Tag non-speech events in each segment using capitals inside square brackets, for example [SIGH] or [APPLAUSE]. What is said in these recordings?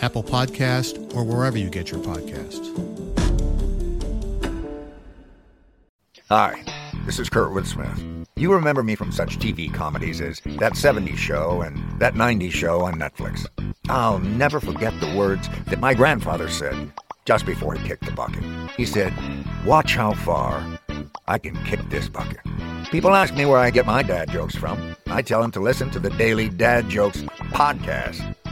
Apple Podcast, or wherever you get your podcasts. Hi, this is Kurtwood Smith. You remember me from such TV comedies as That 70s Show and That 90s Show on Netflix. I'll never forget the words that my grandfather said just before he kicked the bucket. He said, Watch how far I can kick this bucket. People ask me where I get my dad jokes from. I tell them to listen to the Daily Dad Jokes podcast.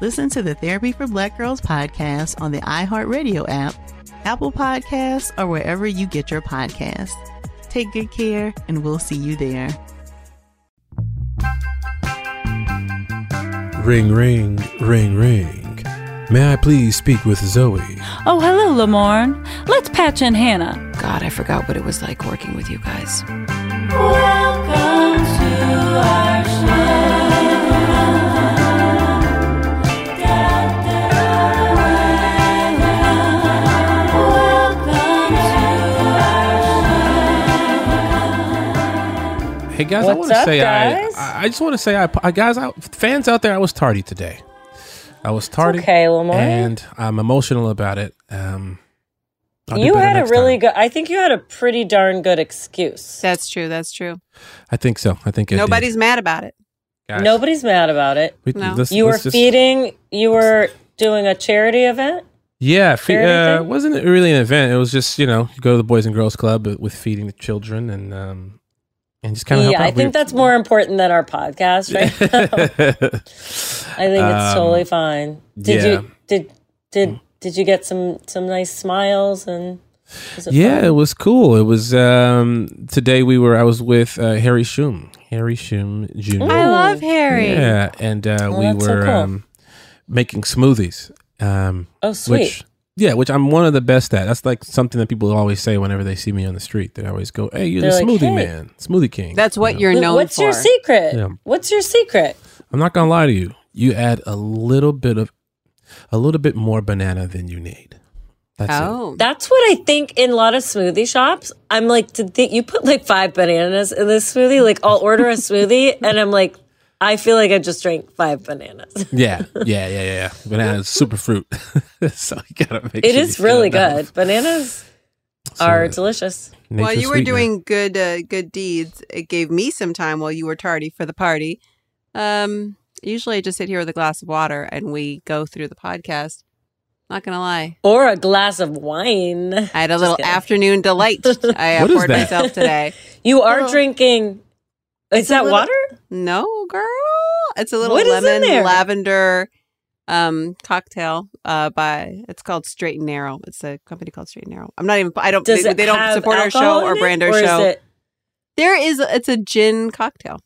Listen to the Therapy for Black Girls podcast on the iHeartRadio app, Apple Podcasts, or wherever you get your podcasts. Take good care, and we'll see you there. Ring, ring, ring, ring. May I please speak with Zoe? Oh, hello, Lamorne. Let's patch in Hannah. God, I forgot what it was like working with you guys. Welcome to our Hey guys, What's I want to say guys? I, I just want to say I, I guys, I, fans out there, I was tardy today. I was tardy, okay, Lamorne. and I'm emotional about it. Um, I'll you had a really time. good. I think you had a pretty darn good excuse. That's true. That's true. I think so. I think it did. Nobody's mad about it. Guys, Nobody's mad about it. we- No. let's- you were let's just- feeding. You were doing a charity event. Yeah, fe- uh, thing? wasn't really an event. It was just you know you go to the Boys and Girls Club with feeding the children and um and just kind of yeah, I think that's more important than our podcast right [LAUGHS] now. I think it's Um, totally fine. Did yeah. you did did did you get some some nice smiles and it yeah, fun? it was cool. It was um today we were I was with uh, Harry Shum, Harry Shum Jr. I love Harry. Yeah, and uh, Oh, we that's so were cool. um, making smoothies. Um, Oh, sweet. Which, yeah, which I'm one of the best at. That's like something that people always say whenever they see me on the street. They always go, "Hey, you're They're the like, smoothie "Hey." man, smoothie king." That's what you know? you're known for. What's for. your secret? Yeah. What's your secret? I'm not gonna lie to you. You add a little bit of, a little bit more banana than you need. That's it. oh, That's what I think in a lot of smoothie shops. I'm like, did they, you put like five bananas in this smoothie? Like, I'll order a smoothie and I'm like, I feel like I just drank five bananas. [LAUGHS] Yeah, yeah, yeah, yeah. yeah. Banana is super fruit, [LAUGHS] so you gotta make. It sure is really fill it up. good. Bananas So, are delicious. while nature's you were sweetener. doing good uh, good deeds, it gave me some time while you were tardy for the party. Um, usually I just sit here with a glass of water and we go through the podcast. Not gonna lie, Or a glass of wine. I had a Just little kidding. afternoon delight. [LAUGHS] I What is poured myself today. You are Little- drinking. Is that little- water? No, girl, it's a little What lemon lavender um, cocktail uh, by it's called Straight and Narrow. It's a company called Straight and Narrow. I'm not even. I don't. Does they, they don't support our show or brand our or is show. it- There is. It's a gin cocktail.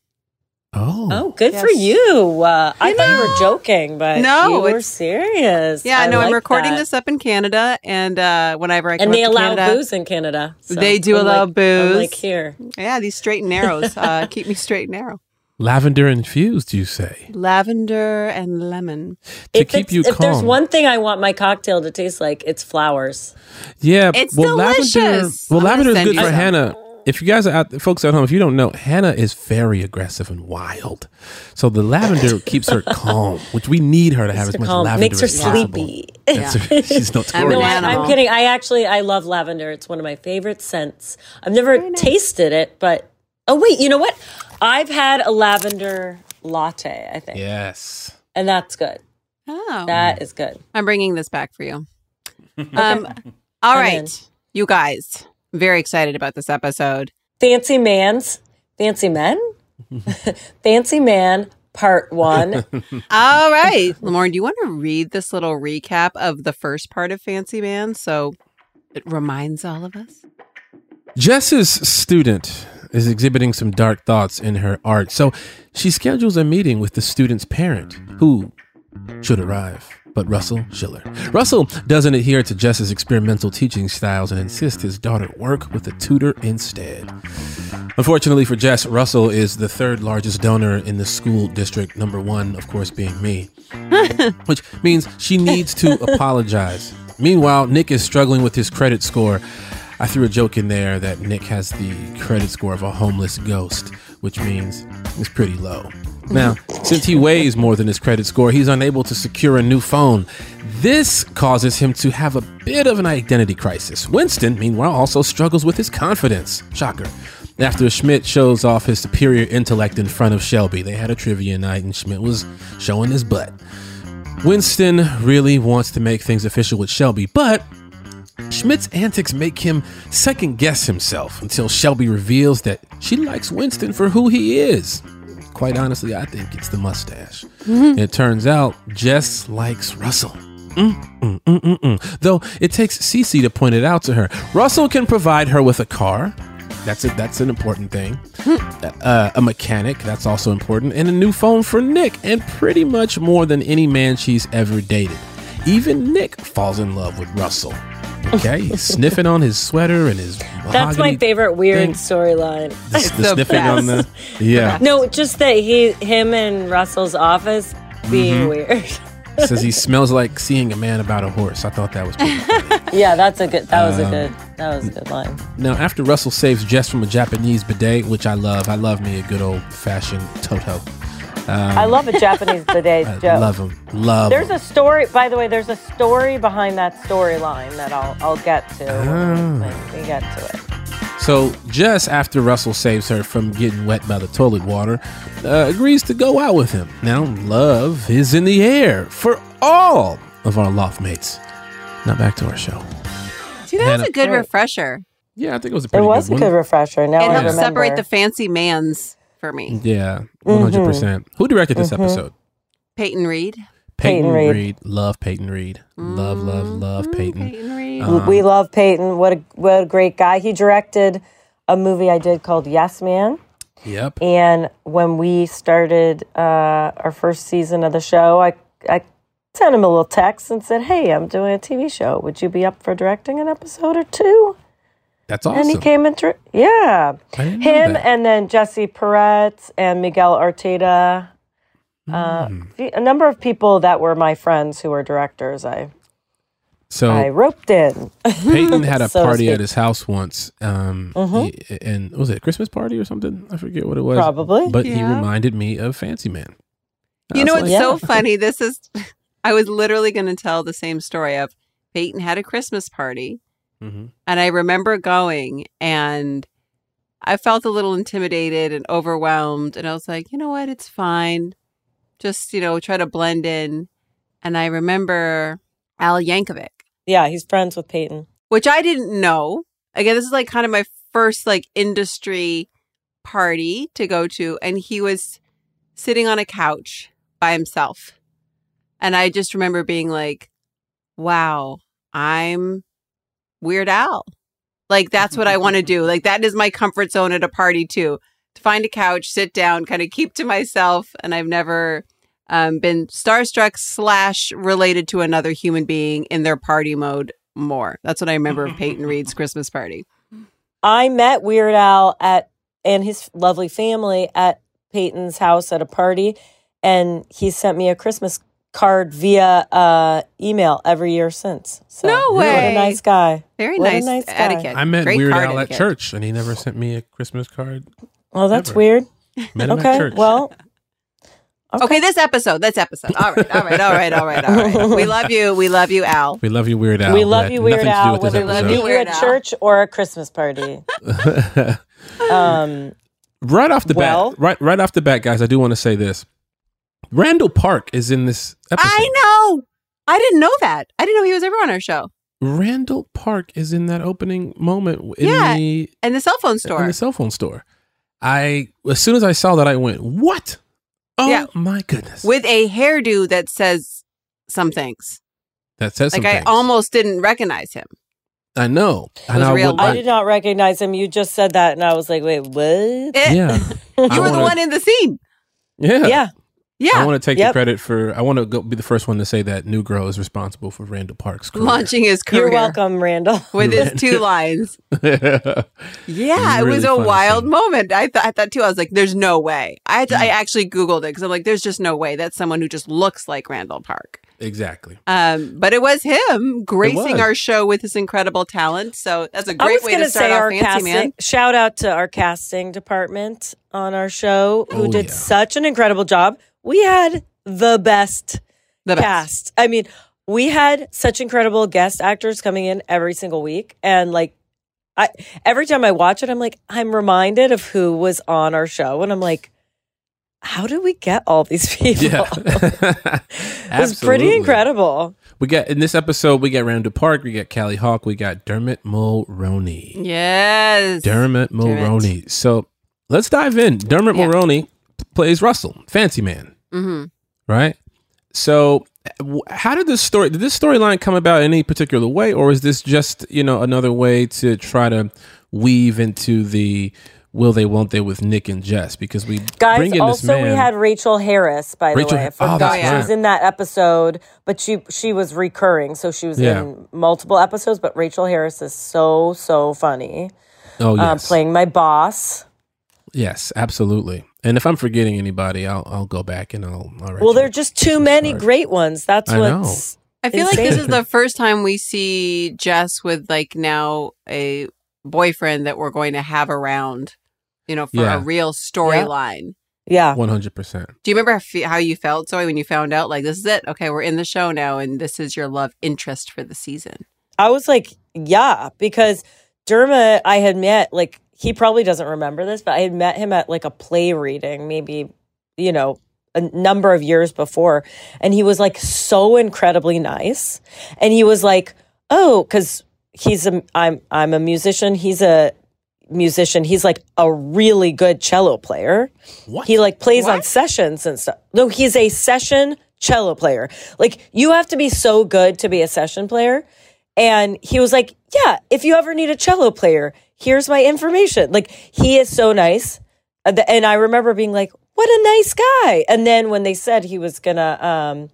Oh. Oh, good for you. Uh, I thought you were joking, but No, you were it's- serious. Yeah, I no, I'm recording that. this up in Canada, and uh, whenever I come and they to allow Canada, booze in Canada. so they do I'm allow like- booze. Like here. Yeah, these straight and narrows uh, [LAUGHS] keep me straight and narrow. Lavender infused, you say? Lavender and lemon. To If, keep it's- you if there's one thing I want my cocktail to taste like, it's flowers. Yeah, It's well, lavender. delicious. Well, I'm lavender is good you for some. Hannah. If you guys are out, folks at home, if you don't know, Hannah is very aggressive and wild. So the lavender [LAUGHS] keeps her calm, which we need her to have as much calm. lavender Makes her as possible. sleepy. That's her- she's [LAUGHS] No, notorious. I, animal. I'm kidding. I actually I love lavender. It's one of my favorite scents. I've never tasted it, but oh wait, you know what? I've had a lavender latte. I think, Yes. and that's good. Oh, That is good. I'm bringing this back for you. [LAUGHS] Um, all I'm right, in. you guys. Very excited about this episode. Fancy man's fancy men, [LAUGHS] fancy man part one. [LAUGHS] All right, Lamorne, do you want to read this little recap of the first part of Fancy Man so it reminds all of us? Jess's student is exhibiting some dark thoughts in her art, so she schedules a meeting with the student's parent, who should arrive, but Russell Schiller. Russell doesn't adhere to Jess's experimental teaching styles and insists his daughter work with a tutor instead. Unfortunately for Jess, Russell is the third largest donor in the school district, number one, of course, being me, [LAUGHS] which means she needs to [LAUGHS] apologize. Meanwhile, Nick is struggling with his credit score. I threw a joke in there that Nick has the credit score of a homeless ghost, which means it's pretty low. Now, since he weighs more than his credit score, he's unable to secure a new phone. This causes him to have a bit of an identity crisis. Winston, meanwhile, also struggles with his confidence. Shocker. After Schmidt shows off his superior intellect in front of Shelby, they had a trivia night and Schmidt was showing his butt. Winston really wants to make things official with Shelby, but Schmidt's antics make him second guess himself until Shelby reveals that she likes Winston for who he is. Quite honestly, I think it's the mustache. It turns out Jess likes Russell. Mm, mm, mm, mm, mm. Though it takes Cece to point it out to her. Russell can provide her with a car. That's a, that's an important thing. Uh, a mechanic, that's also important, and a new phone for Nick, and pretty much more than any man she's ever dated. Even Nick falls in love with Russell. Okay, he's sniffing on his sweater and his. That's my favorite weird storyline. The, [LAUGHS] the sniffing on the. Yeah. No, just that he, him, and Russell's office being Mhm. weird. Says he smells like seeing a man about a horse. I thought that was pretty [LAUGHS] yeah, that's a good. That was a Um, good. That was a good line. Now, after Russell saves Jess from a Japanese bidet, which I love, I love me a good old fashioned Toto. Um, I love a Japanese bidet [LAUGHS] I joke. love him. Love There's him. a story, by the way. There's a story behind that storyline that I'll I'll get to when when we get to it. So, just after Russell saves her from getting wet by the toilet water, uh, agrees to go out with him. Now, love is in the air for all of our loft mates. Now, back to our show. See, that was a good Right. refresher. Yeah, I think it was a It pretty was good a one. good refresher. Now it I helps remember. separate the fancy mans for me. Yeah, 100%. Who directed this Mhm. episode? Peyton Reed. Peyton, Peyton Reed. Reed. Love Peyton Reed. Love, love, love Peyton. Peyton Reed. Um, we love Peyton. What a what a great guy. He directed a movie I did called Yes Man. Yep. And when we started uh, our first season of the show, I I sent him a little text and said, "Hey, I'm doing a TV show. Would you be up for directing an episode or two? That's awesome. And he came into yeah, I didn't know him that. and then Jesse Peretz and Miguel Arteta. Uh, Hmm. a number of people that were my friends who were directors. I So I roped in. Peyton had [LAUGHS] a So party at his house once, um, Mhm. he- and was it a Christmas party or something? I forget what it was. Probably. but he reminded me of Fancy Man. I You was know what's like, so [LAUGHS] funny? This is, [LAUGHS] I was literally going to tell the same story of Peyton had a Christmas party, Mhm. and I remember going, and I felt a little intimidated and overwhelmed, and I was like, you know what, it's fine, just you know, try to blend in. And I remember Al Yankovic, Yeah, he's friends with Peyton. which I didn't know. Again, this is like kind of my first like industry party to go to, and he was sitting on a couch by himself. And I just remember being like, wow, I'm Weird Al. Like, that's what I want to do. Like, that is my comfort zone at a party, too. To find a couch, sit down, kind of keep to myself. And I've never um, been starstruck slash related to another human being in their party mode more. That's what I remember of Peyton Reed's [LAUGHS] Christmas party. I met Weird Al at and his lovely family at Peyton's house at a party, and he sent me a Christmas card via uh, email every year since. So, No What a nice guy. Very What a nice, nice guy. etiquette. I met Great Weird card Al at church, and he never sent me a Christmas card. Well, that's Ever. weird. Met him at okay, church. well, Okay. this episode. This episode. All right, all right, all right, all right, all right. [LAUGHS] We love you. We love you, Al. We love you, Weird Al. we love you, Weird nothing Al, whether we episode. meet you Weird at church or a Christmas party. [LAUGHS] Um, right off the Well- bat, right right off the bat, guys, I do want to say this. Randall Park is in this episode. I know. I didn't know that. I didn't know he was ever on our show. Randall Park is in that opening moment in Yeah, the And the cell phone store. in the cell phone store. I as soon as I saw that, I went, "What? Oh Yeah. my goodness!" with a hairdo that says some things. that says Like some I things. almost didn't recognize him. I know. was And I would- I I- did not recognize him. You just said that, and I was like, wait, what? Eh, yeah, [LAUGHS] you I were the wanna- one in the scene. Yeah, Yeah. Yeah. I want to take Yep. the credit for. I want to go be the first one to say that New Girl is responsible for Randall Park's career. Launching his career. You're welcome, Randall. [LAUGHS] With his two [LAUGHS] lines. Yeah, it was Really a wild scene. moment. I, th- I thought too. I was like, "There's no way." I had to, I actually googled it because I'm like, "There's just no way that's someone who just looks like Randall Park." exactly. Um, but it was him gracing was. our show with his incredible talent. So that's a great way to to start off our Fancy casting. Man. Shout out to our casting department on our show who Oh, did yeah. such an incredible job. We had the best The best. cast. I mean, we had such incredible guest actors coming in every single week, and like, I every time I watch it, I'm like, I'm reminded of who was on our show, and I'm like, how did we get all these [LAUGHS] people? Yeah, [LAUGHS] it was pretty [LAUGHS] incredible. We got in this episode. We got Randall Park. We got Kali Hawk. We got Dermot Mulroney. Yes. Dermot Mulroney. So let's dive in. Dermot Yeah. Mulroney plays Russell, Fancy Man, hmm right? So, how did this story? Did this storyline come about in any particular way, or is this just you know another way to try to weave into the will they won't they with Nick and Jess? Because we Guys, bring in also this man. we had Rachael Harris, by Rachel the way. I Ha- oh, forgot she right. was in that episode, but she she was recurring, so she was Yeah. in multiple episodes. But Rachael Harris is so so funny, oh um, yes, playing my boss. yes, absolutely. And if I'm forgetting anybody, I'll I'll go back and I'll. I'll Well, there are just too many card. great ones. That's I know. what's. I feel like this is the first time we see Jess with like now a boyfriend that we're going to have around, you know, for Yeah. a real storyline. Yeah, One hundred percent. Do you remember how you felt, Zoe, when you found out like this is it? Okay, we're in the show now, and this is your love interest for the season. I was like, yeah, because Dermot I had met like he probably doesn't remember this, but I had met him at like a play reading, maybe you know a number of years before, and he was like so incredibly nice, and he was like, oh, because he's a I'm I'm a musician, he's a musician, he's like a really good cello player. What? He like plays on sessions and stuff. No, he's a session cello player. Like you have to be so good to be a session player. And he was like, "Yeah, if you ever need a cello player, here's my information." Like he is so nice. Uh, And I remember being like, "What a nice guy." And then when they said he was going to um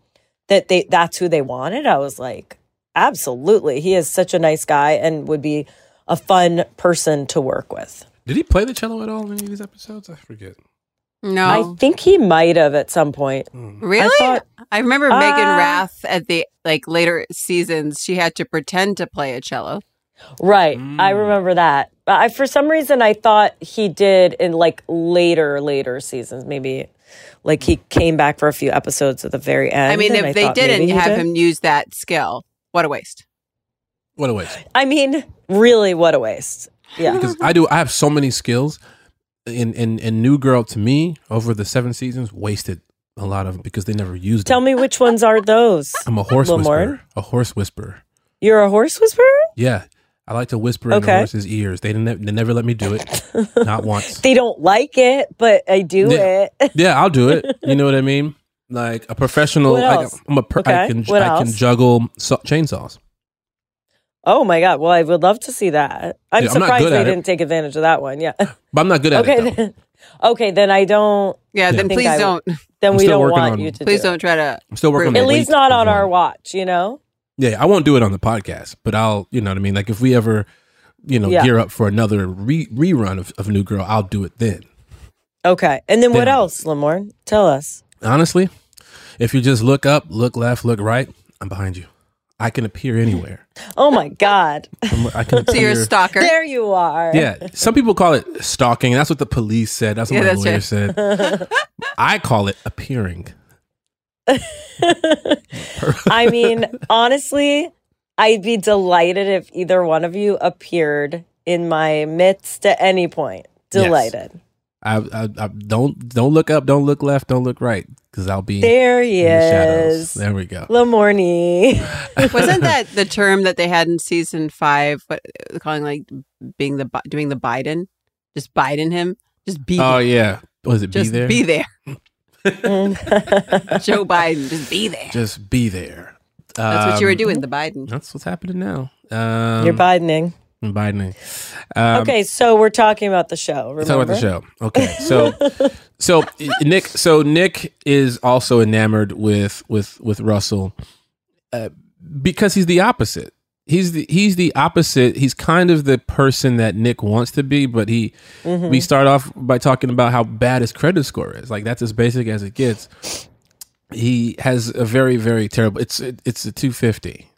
that they that's who they wanted, I was like, "Absolutely. He is such a nice guy and would be a fun person to work with." Did he play the cello at all in any of these episodes? I forget. No, I think he might have at some point. really. I, thought- remember Megan Uh, Rath at the like later seasons. She had to pretend to play a cello. Right. Mm. I remember that. I for some reason I thought he did in like later later seasons maybe like he came back for a few episodes at the very end. I mean, and if they didn't have did. him use that skill, what a waste. What a waste. I mean, really what a waste. Yeah. because I do. I have so many skills. In in in New Girl to me over the seven seasons wasted a lot of them because they never used Tell them. me which ones are those? I'm a horse Lamorne? whisperer. A horse whisperer. You're a horse whisperer? Yeah, I like to whisper in Okay. the horse's ears. They didn't. They never let me do it. Not once. [LAUGHS] They don't like it, but I do Yeah. it. [LAUGHS] Yeah, I'll do it. You know what I mean? like a professional. What like, else? I'm a per- I can what I can juggle saw- chainsaws. Oh my god! Well, I would love to see that. I'm Yeah, I'm surprised they didn't take advantage of that one. Yeah. [LAUGHS] But I'm not good at okay. it. Though. Then, okay. Then I don't. Yeah, then please I- don't. Then I'm we don't want on- you to. Please do don't try to. I'm still working on At least not of on our watch. You know. Yeah, I won't do it on the podcast, but I'll, you know what I mean? Like if we ever, you know, Yeah. gear up for another re- rerun of, of New Girl, I'll do it then. Okay. And then what else, Lamorne? Tell us. Honestly, if you just look up, look left, look right, I'm behind you. I can appear anywhere. Oh my God. [LAUGHS] I'm, I can [LAUGHS] So you're a stalker. There you are. Yeah, some people call it stalking. That's what the police said. That's what Yeah, my that's lawyer right. said. [LAUGHS] I call it appearing. [LAUGHS] I mean, honestly, I'd be delighted if either one of you appeared in my midst at any point. Yes. Delighted. I, I, I don't don't look up, don't look left, don't look right, because I'll be There he the shadows. is. There we go. Lamorne. [LAUGHS] Wasn't that the term that they had in season five? What calling like being the doing the Biden, just Biden him, just be. Oh there. yeah, was it just be there? Be there. [LAUGHS] [LAUGHS] Joe Biden, just be there. Just be there. That's what you were Um, doing, the Biden. That's what's happening now. Um, You're Bidening. I'm Bidening. Um, okay, so we're talking about the show. Remember? Let's talk about the show. Okay, so [LAUGHS] so Nick, so Nick is also enamored with with with Russell uh, because he's the opposite. He's the he's the opposite. He's kind of the person that Nick wants to be, but he. Mhm. We start off by talking about how bad his credit score is. Like that's as basic as it gets. He has a very very terrible. It's it, it's a two fifty,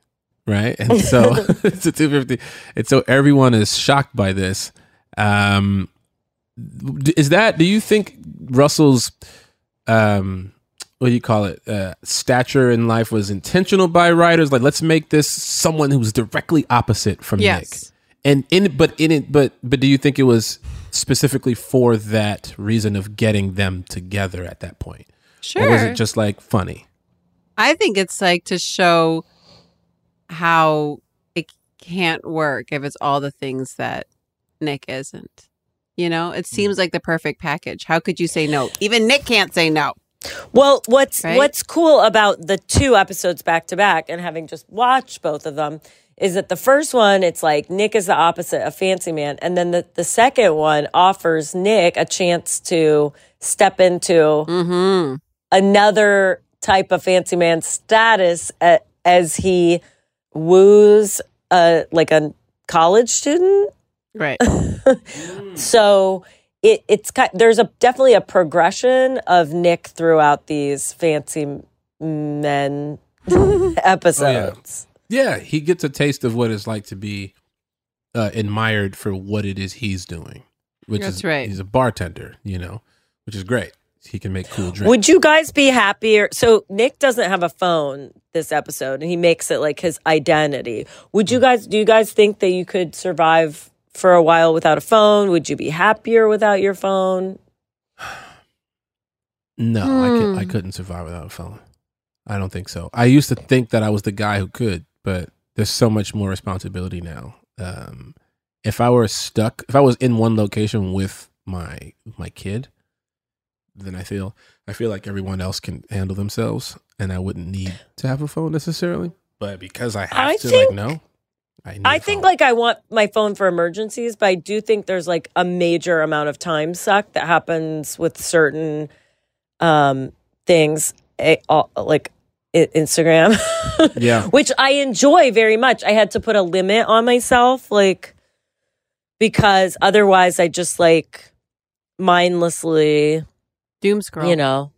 right? And so [LAUGHS] [LAUGHS] it's a two fifty, and so everyone is shocked by this. Um, is that? Do you think Russell's, um, what do you call it, uh, stature in life was intentional by writers? Like, let's make this someone who's directly opposite from Yes. Nick. And in but in it, but but do you think it was specifically for that reason of getting them together at that point? Sure. Or was it just like funny? I think it's like to show how it can't work if it's all the things that Nick isn't. You know, it seems like the perfect package. How could you say no? Even Nick can't say no. Well, what's Right? what's cool about the two episodes back to back and having just watched both of them is that the first one it's like Nick is the opposite of Fancy Man and then the the second one offers Nick a chance to step into Mm-hmm. another type of Fancy Man status a- as he woos a like a college student Right. [LAUGHS] so it it's ki- there's a definitely a progression of Nick throughout these fancy men [LAUGHS] episodes. Yeah, he gets a taste of what it's like to be uh, admired for what it is he's doing, which That's is right. He's a bartender, you know, which is great. He can make cool drinks. Would you guys be happier? So Nick doesn't have a phone this episode, and he makes it like his identity. Would you guys? Do you guys think that you could survive for a while without a phone? Would you be happier without your phone? no, I, could, Hmm. I couldn't survive without a phone. I don't think so. I used to think that I was the guy who could, but there's so much more responsibility now. Um, if I were stuck, if I was in one location with my my kid, then I feel I feel like everyone else can handle themselves, and I wouldn't need to have a phone necessarily. But because I have I to, think- like, no, I need I a think phone. like I want my phone for emergencies, but I do think there's like a major amount of time suck that happens with certain um things eh, all- like i- Instagram. [LAUGHS] Yeah. Which I enjoy very much. I had to put a limit on myself like because otherwise I just like mindlessly doom scroll. You know.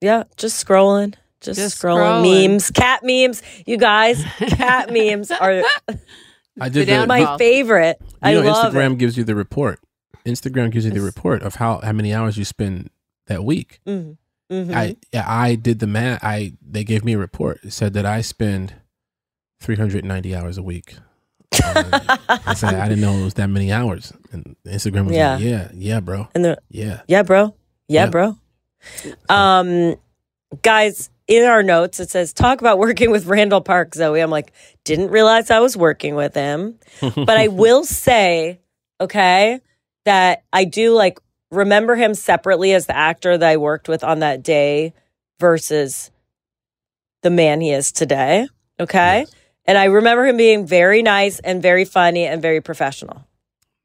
Yeah, just scrolling. Just, Just scrolling. scrolling. memes, cat memes. You guys, cat [LAUGHS] memes are I did the, my favorite. You I know, love Instagram it. gives you the report. Instagram gives you the report of how how many hours you spend that week. Mhm. Mhm. I I did the math. I they gave me a report. It said that I spend 390 hours a week. I said I didn't know it was that many hours. And Instagram was Yeah. like, yeah, yeah, bro. And the Yeah. yeah, bro. Yeah, Yeah. bro. Um, guys, in our notes it says talk about working with Randall Park, Zoe. I'm like, didn't realize I was working with him, [LAUGHS] but I will say, okay, that I do like remember him separately as the actor that I worked with on that day versus the man he is today. Okay. And I remember him being very nice and very funny and very professional.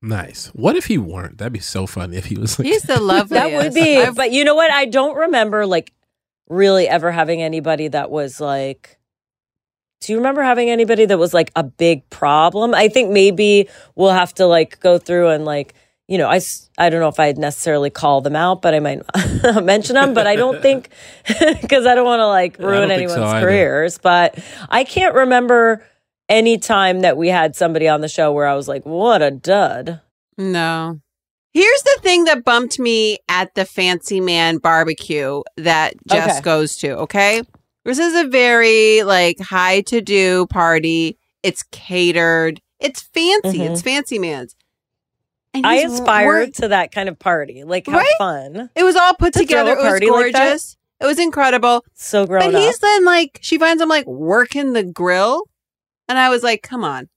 Nice. What if he weren't? That'd be so funny if he was like. He's the [LAUGHS] loveliest. That would be. but you know what? I don't remember like really ever having anybody that was like. Do you remember having anybody that was like a big problem? I think maybe we'll have to like go through and like you know I, I don't know if I'd necessarily call them out, but I might [LAUGHS] mention them. But I don't think [LAUGHS] [LAUGHS] because I don't want to like ruin don't so anyone's careers. But I can't remember any time that we had somebody on the show where I was like, what a dud. No. Here's the thing that bumped me at the Fancy Man barbecue that Jess Okay. goes to, okay? This is a very like high to do party. It's catered. It's fancy. Mhm. It's Fancy Man's. I he's aspired to that kind of party. Like, how Right? fun. It was all put To together. It was party like gorgeous. it was incredible. So grown But up. he's then like, she finds him like working the grill. And I was like, come on.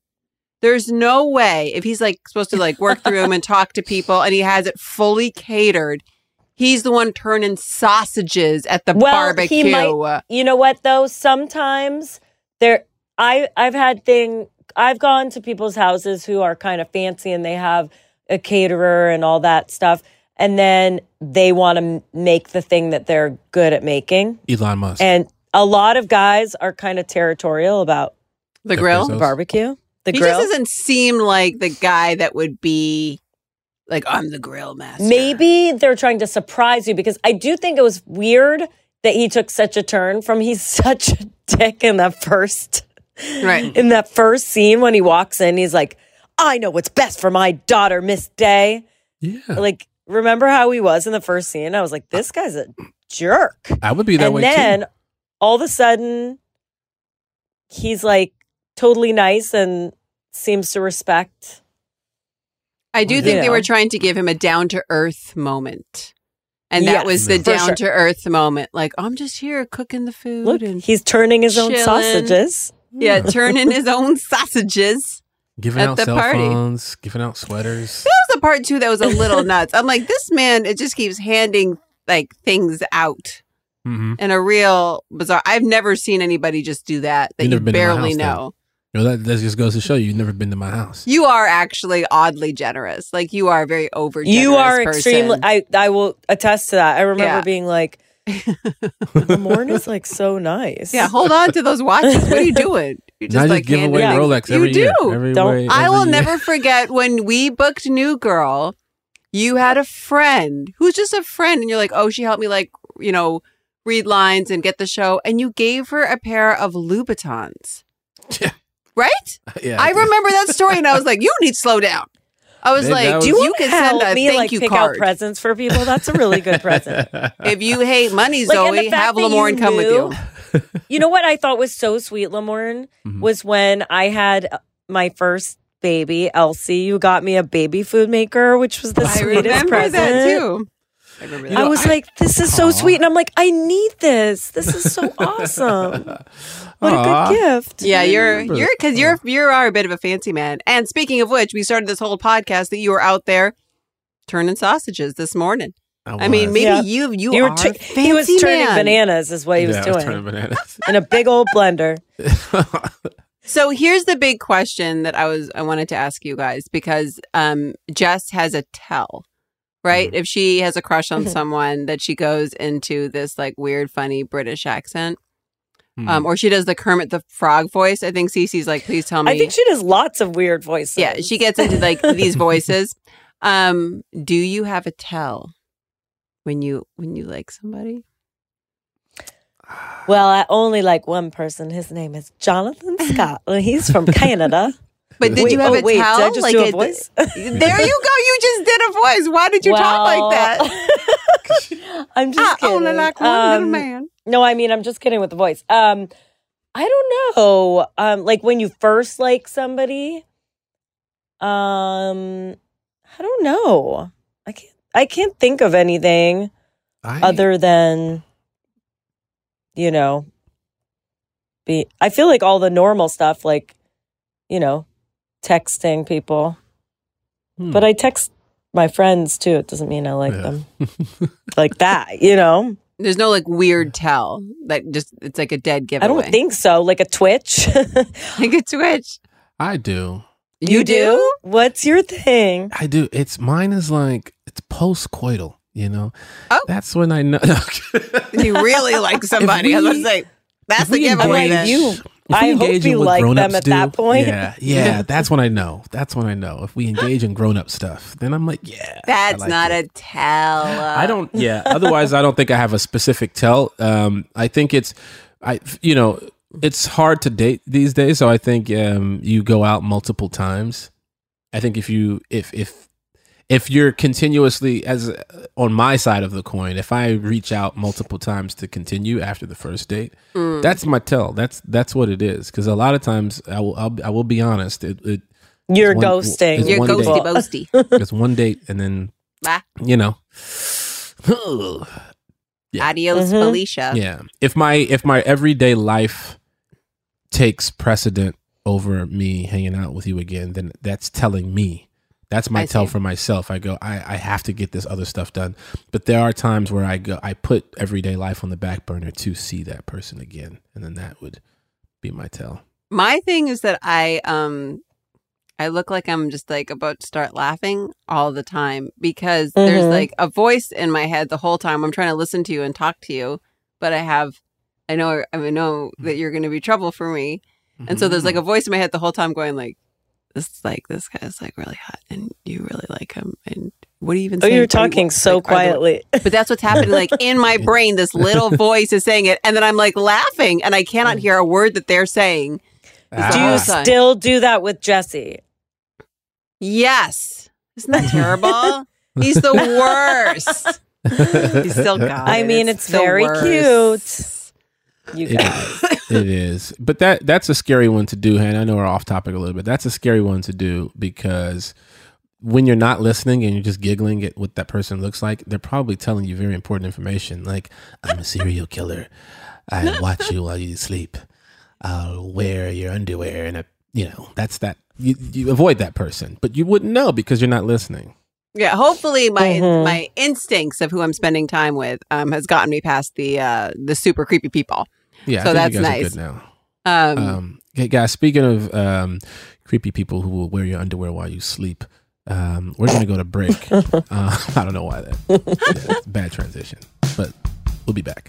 There's no way if he's like supposed to like work through room and talk to people and he has it fully catered, he's the one turning sausages at the well, barbecue. he might. You know what though? Sometimes there, I I've had thing. I've gone to people's houses who are kind of fancy and they have a caterer and all that stuff, and then they want to make the thing that they're good at making. Elon Musk. And a lot of guys are kind of territorial about the Jeff grill. Bezos. barbecue. The he grill. just doesn't seem like the guy that would be like, I'm the grill master. Maybe they're trying to surprise you because I do think it was weird that he took such a turn from he's [LAUGHS] such a dick in that first Right. [LAUGHS] in that first scene when he walks in he's like I know what's best for my daughter Miss Day. Yeah. Like remember how he was in the first scene? I was like this guy's a jerk. I would be that way and way then too. all of a sudden he's like totally nice and seems to respect I do You think they were trying to give him a down to earth moment. And that Yes, was the down to earth moment. Like, I'm just here cooking the food. Look, and he's turning his own sausages. Yeah, turning his [LAUGHS] own sausages. Giving at out the cell party. phones, giving out sweaters. [LAUGHS] That was the part too that was a little [LAUGHS] nuts. I'm like, this man, it just keeps handing like things out Mm-hmm. in a real bizarre. I've never seen anybody just do that that You've you never been to my barely house, then. know. You know, that, that just goes to show you, you've never been to my house. You are actually oddly generous. Like you are very over. You are person. extremely. I I will attest to that. I remember Yeah. being like, [LAUGHS] the "Lamorne is like so nice." Yeah, hold on to those watches. What are you [LAUGHS] doing? You Now I just give handing away things- Rolex You do. year. Every Don't- way- I will year. never forget when we booked New Girl. You had a friend who's just a friend, and you're like, "Oh, she helped me, like, you know, read lines and get the show." And you gave her a pair of Louboutins, right? [LAUGHS] Yeah, I did. remember that story, and I was like, "You need to slow down." I was Maybe like, that Do you, "You can help send a me thank like you pick card out presents for people? That's a really good present. [LAUGHS] if you hate money, Like, and the Zoe. fact Have that you Lamorne come with you." [LAUGHS] you know what I thought was so sweet, Lamorne, Mhm. was when I had my first baby, Elsie. You got me a baby food maker, which was the I sweetest remember present. that too. I remember that. I was like, "This is so Aw. sweet," and I'm like, "I need this. This is so [LAUGHS] awesome. What a good gift." Yeah, you're you're because you're you are a bit of a fancy man. And speaking of which, we started this whole podcast that you were out there turning sausages this morning. I mean, maybe Yeah. you you, You were are tu- a fancy he was turning man. bananas, is what he was Yeah, I was doing turning bananas. [LAUGHS] in a big old blender. [LAUGHS] So here's the big question that I was I wanted to ask you guys because um Jess has a tell, right? Mm-hmm. If she has a crush on someone that she goes into this like weird funny British accent. Hmm. Um, or she does the Kermit the Frog voice. I think Cece's like, please tell me. I think she does lots of weird voices. Yeah, she gets into like these [LAUGHS] voices. Um, do you have a tell when you when you like somebody? Well, I only like one person. His name is Jonathan [LAUGHS] Scott. and He's from Canada. But did Wait, you have oh, a wait, tell? Did I just like do a it- voice? [LAUGHS] there you go. You just did a voice. Why did you talk like that? that? [LAUGHS] I'm just I kidding. only like one little Um, man. No, I mean I'm just kidding with the voice. Um, I don't know. Um, like when you first like somebody. Um, I don't know. I can't. I can't think of anything I, other than, you know, be. I feel like all the normal stuff, like, you know, texting people. Hmm. But I text my friends too. It doesn't mean I like Yeah. them [LAUGHS] like that, you know. There's no like weird tell that just it's like a dead giveaway. I don't think so. Like a twitch. [LAUGHS] [LAUGHS] like a twitch. I do. You do? What's your thing? I do. It's mine is like it's post coital. You know, oh. that's when I know. you really like somebody. I was about to say that's the giveaway. then. you. I hope you like them at do, that point. Yeah, yeah, that's when I know. That's when I know. If we engage in grown up stuff, then I'm like, yeah. That's like not it. a tell. I don't. Yeah. Otherwise, I don't think I have a specific tell. Um, I think it's, I you know, it's hard to date these days. So I think um, you go out multiple times. I think if you if if if you're continuously as uh, on my side of the coin, if I reach out multiple times to continue after the first date, Mm. that's my tell. That's that's what it is. Because a lot of times, I will I'll, I will be honest. It, it You're one- ghosting. it's You're one ghosty date. boasty. [LAUGHS] [LAUGHS] It's one date, and then Bye. you know. [SIGHS] Adios, Mhm. Felicia. Yeah. If my if my everyday life takes precedent over me hanging out with you again, then that's telling me. That's my I tell see. for myself. I go, I, I have to get this other stuff done. But there are times where I go I put everyday life on the back burner to see that person again. And then that would be my tell. My thing is that I um I look like I'm just like about to start laughing all the time because there's Mhm. like a voice in my head the whole time. I'm trying to listen to you and talk to you, but I have I know I know that you're going to be trouble for me. And so there's like a voice in my head the whole time going like this like this guy's like really hot and you really like him and what do you even Oh, you're you- talking what- so like, are the- quietly. [LAUGHS] but that's what's happening. Like [LAUGHS] in my brain, this little [LAUGHS] voice is saying it, and then I'm like laughing, and I cannot hear a word that they're saying. Ah. Do you still do that with Jesse? Yes, isn't that terrible? He's the worst. He's still got. I it. mean, it's the very worst. cute. You It guys. is. it is. But that that's a scary one to do, and I know we're off topic a little bit. That's a scary one to do because when you're not listening and you're just giggling at what that person looks like, they're probably telling you very important information. Like, I'm a serial killer. I [LAUGHS] watch you while you sleep. I'll wear your underwear and a you know, that's that you, you avoid that person. But you wouldn't know because you're not listening. Yeah, hopefully my Mhm. my instincts of who I'm spending time with um, has gotten me past the uh, the super creepy people. Yeah, So I think that's you guys nice. are good now. Um, Um, hey guys, speaking of um, creepy people who will wear your underwear while you sleep, um, we're gonna go to break. [LAUGHS] uh, [LAUGHS] I don't know why that. Yeah, bad transition, but we'll be back.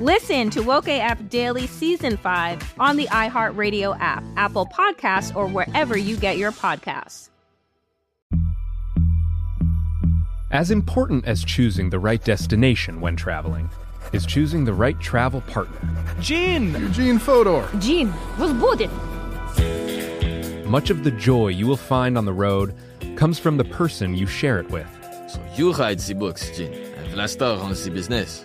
Listen to Woke AF Daily Season 5 on the iHeartRadio app, Apple Podcasts, or wherever you get your podcasts. As important as choosing the right destination when traveling is choosing the right travel partner. Gene! Eugene Fodor! Gene, was booted! Much of the joy you will find on the road comes from the person you share it with. So you write the books, Gene. I've last on the business.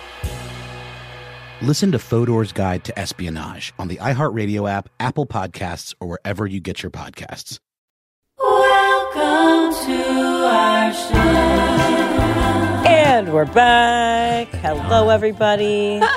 Listen to Fodor's Guide to Espionage on the iHeartRadio app, Apple Podcasts, or wherever you get your podcasts. Welcome to our show. And we're back. Hello, everybody. [LAUGHS]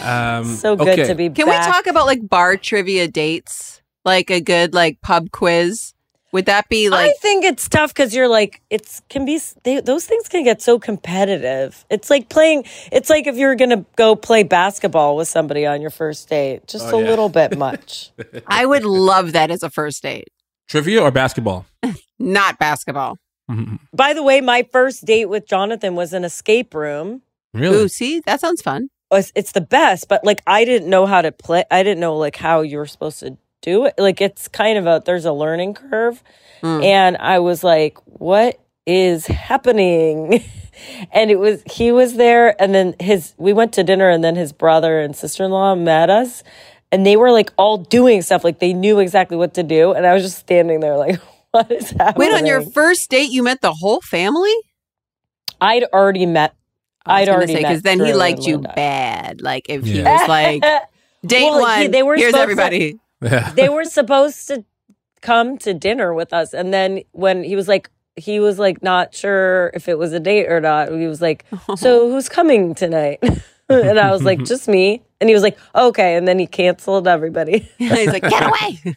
Um, So good okay. to be back. Can back. we talk about like bar trivia dates? Like a good like pub quiz? Would that be like I think it's tough because you're like it's can be they, those things can get so competitive. It's like playing. It's like if you're gonna go play basketball with somebody on your first date, just Oh, a yeah. little bit [LAUGHS] much. I would love that as a first date. Trivia or basketball? [LAUGHS] Not basketball. Mm-hmm. By the way, my first date with Jonathan was an escape room. Really? Ooh, see, that sounds fun. It's, it's the best, but like I didn't know how to play. I didn't know like how you were supposed to do it. Like it's kind of a there's a learning curve, hmm. and I was like, what is happening? [LAUGHS] and it was he was there, and then his we went to dinner, and then his brother and sister in law met us, and they were like all doing stuff, like they knew exactly what to do, and I was just standing there like, [LAUGHS] what is happening? Wait, on your first date, you met the whole family? I'd already met. I was I'd already say met because then he liked you Linda. bad. Like if he was like [LAUGHS] date Well, one, he- they were here's everybody. to- everybody. they were supposed to come to dinner with us and then when he was like he was like not sure if it was a date or not he was like so [LAUGHS] who's coming tonight [LAUGHS] and i was like just me and he was like okay and then he canceled everybody [LAUGHS] he's like get away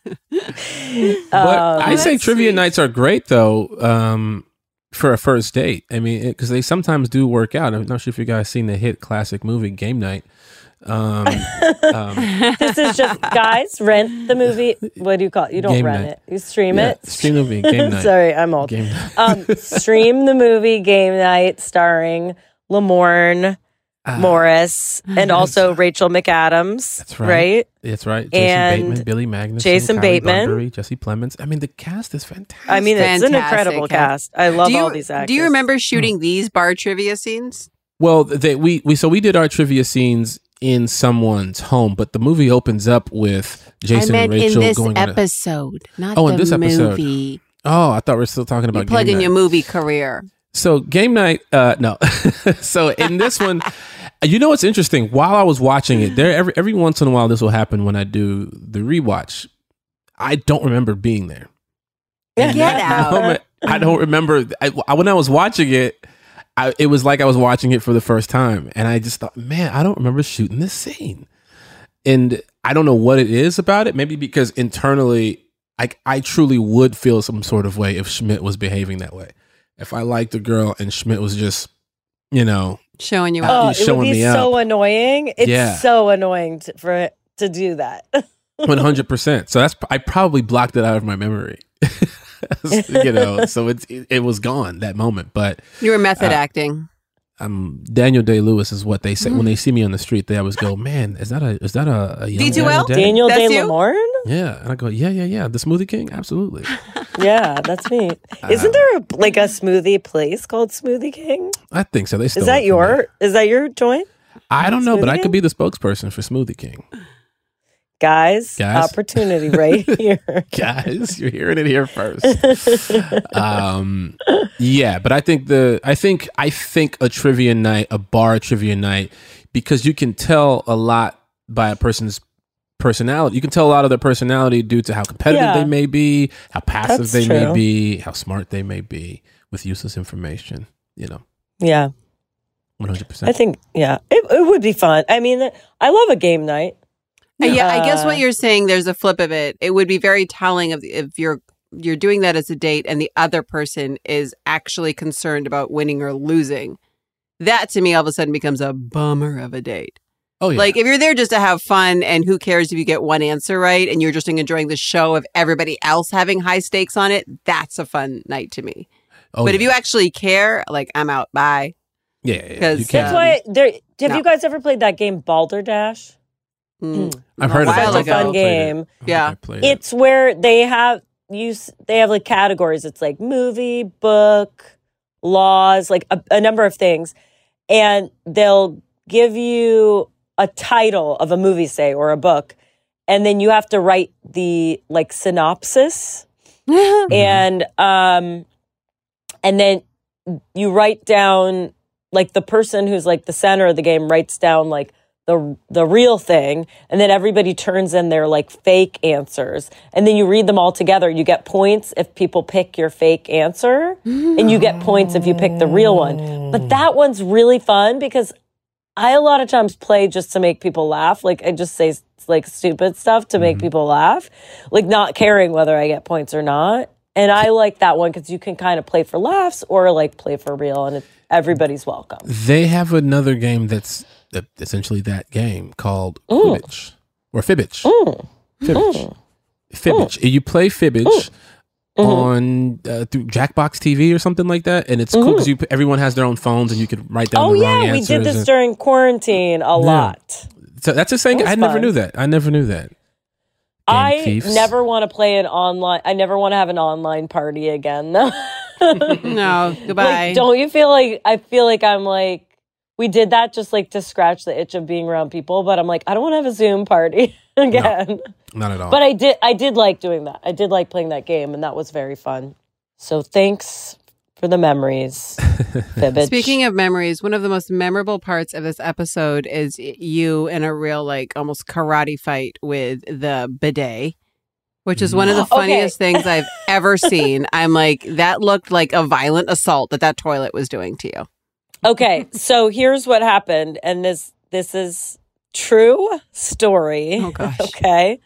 But Um, I say trivia nights are great though um, for a first date. I mean, because they sometimes do work out. I'm not sure if you guys seen the hit classic movie Game Night. Um, [LAUGHS] um, this is just guys rent the movie what do you call it you don't Game rent night. it you stream Yeah, it stream the movie, game [LAUGHS] night. sorry i'm old Game night. um, [LAUGHS] stream the movie game night starring lamorne Morris, and also Rachel McAdams. That's right. Right. That's right. Jason And Bateman, Billy Magnussen, Jason Kylie Bateman. Bunbury, Jesse Plemons. I mean, the cast is fantastic. I mean, it's an Fantastic incredible cast. I love you- all these actors. Do you remember shooting these bar trivia scenes? Well, they, we we so we did our trivia scenes in someone's home, but the movie opens up with Jason I meant and Rachel in this going on a- episode, not oh, the in this episode. movie. Oh, I thought we are still talking about plug game in night. your movie career. So game night, uh, no. [LAUGHS] so in this one, [LAUGHS] you know what's interesting? While I was watching it, there every every once in a while this will happen when I do the rewatch. I don't remember being there. Get out. moment, I don't remember. I- when I was watching it, I, it was like I was watching it for the first time, and I just thought, man, I don't remember shooting this scene, and I don't know what it is about it. Maybe because internally, I I truly would feel some sort of way if Schmidt was behaving that way. If I liked a girl and Schmidt was just, you know, Showing you Uh, Oh, out. it would showing be me so up. annoying. It's Yeah. so annoying to, for it to do that. [LAUGHS] one hundred percent. So that's I probably blocked it out of my memory. [LAUGHS] [LAUGHS] you know, so it's it, it was gone that moment. But You were method uh, acting. um, Daniel Day Lewis is what they say when they see me on the street. They always go, "Man, is that a is that a, a young D2L? Day?" Daniel Day you? Lamorne? Yeah, and I go, "Yeah, yeah, yeah." The Smoothie King, absolutely. [LAUGHS] Yeah, that's me. [LAUGHS] Isn't there a, like a smoothie place called Smoothie King? I think so. They stole Is that it from me. your is that your joint? I don't know, but Smoothie I could be the spokesperson for Smoothie King. Guys, Guys? opportunity [LAUGHS] right here. [LAUGHS] Guys, you're hearing it here first. um, yeah, but I think the I think I think a trivia night, a bar trivia night, because you can tell a lot by a person's personality. You can tell a lot of their personality due to how competitive Yeah. they may be, how passive That's they may be, how smart they may be with useless information. You know, yeah. One hundred percent. I think yeah, it, it would be fun. I mean, I love a game night. Uh, Yeah, I guess what you're saying, there's a flip of it. It would be very telling of if you're you're doing that as a date and the other person is actually concerned about winning or losing. That to me all of a sudden becomes a bummer of a date. Oh yeah, Like if you're there just to have fun and who cares if you get one answer right and you're just enjoying the show of everybody else having high stakes on it, that's a fun night to me. oh, but yeah. if you actually care, like I'm out, bye. yeah, yeah, yeah, 'cause, you uh. That's why there. Have No. you guys ever played that game Balderdash? Mm. I've heard of while it. It's a fun I it. game. I don't think Yeah. It. It's where they have you. They have like categories. It's like movie, book, laws, like a, a number of things, and they'll give you a title of a movie, say, or a book, and then you have to write the like synopsis, [LAUGHS] and um, and then you write down like the person who's like the center of the game writes down like the the real thing and then everybody turns in their like fake answers. And then you read them all together you get points if people pick your fake answer and you get points if you pick the real one. But that one's really fun because i a lot of times play just to make people laugh. Like i just say like stupid stuff to make mm-hmm. people laugh. Like not caring whether i get points or not. And i like that one because you can kind of play for laughs or like play for real and it, everybody's welcome. They have another game that's essentially that game called Ooh. Fibbage or Fibbage. Mm. Fibbage. Fibbage. You play Fibbage Mm-hmm. on uh, through Jackbox TV or something like that, and it's cool because you everyone has their own phones and you could write down Mm-hmm. oh the wrong yeah we answers. did this and- during quarantine a lot so that's a thing. That was I never fun. knew that. I never knew that. Game I thieves. never want to play an online. I never want to have an online party again. [LAUGHS] no, [LAUGHS] goodbye. Like, don't you feel like I feel like I'm like we did that just like to scratch the itch of being around people, but I'm like I don't want to have a Zoom party [LAUGHS] again. Not at all. But I did I did like doing that. I did like playing that game, and that was very fun. So thanks for the memories, [LAUGHS] Fibbage. Speaking of memories, one of the most memorable parts of this episode is you in a real, like, almost karate fight with the bidet, which is one of the [GASPS] Okay. funniest things I've ever seen. I'm like, that looked like a violent assault that that toilet was doing to you. Okay, so here's what happened, and this this is true story. Oh, [LAUGHS] gosh. okay.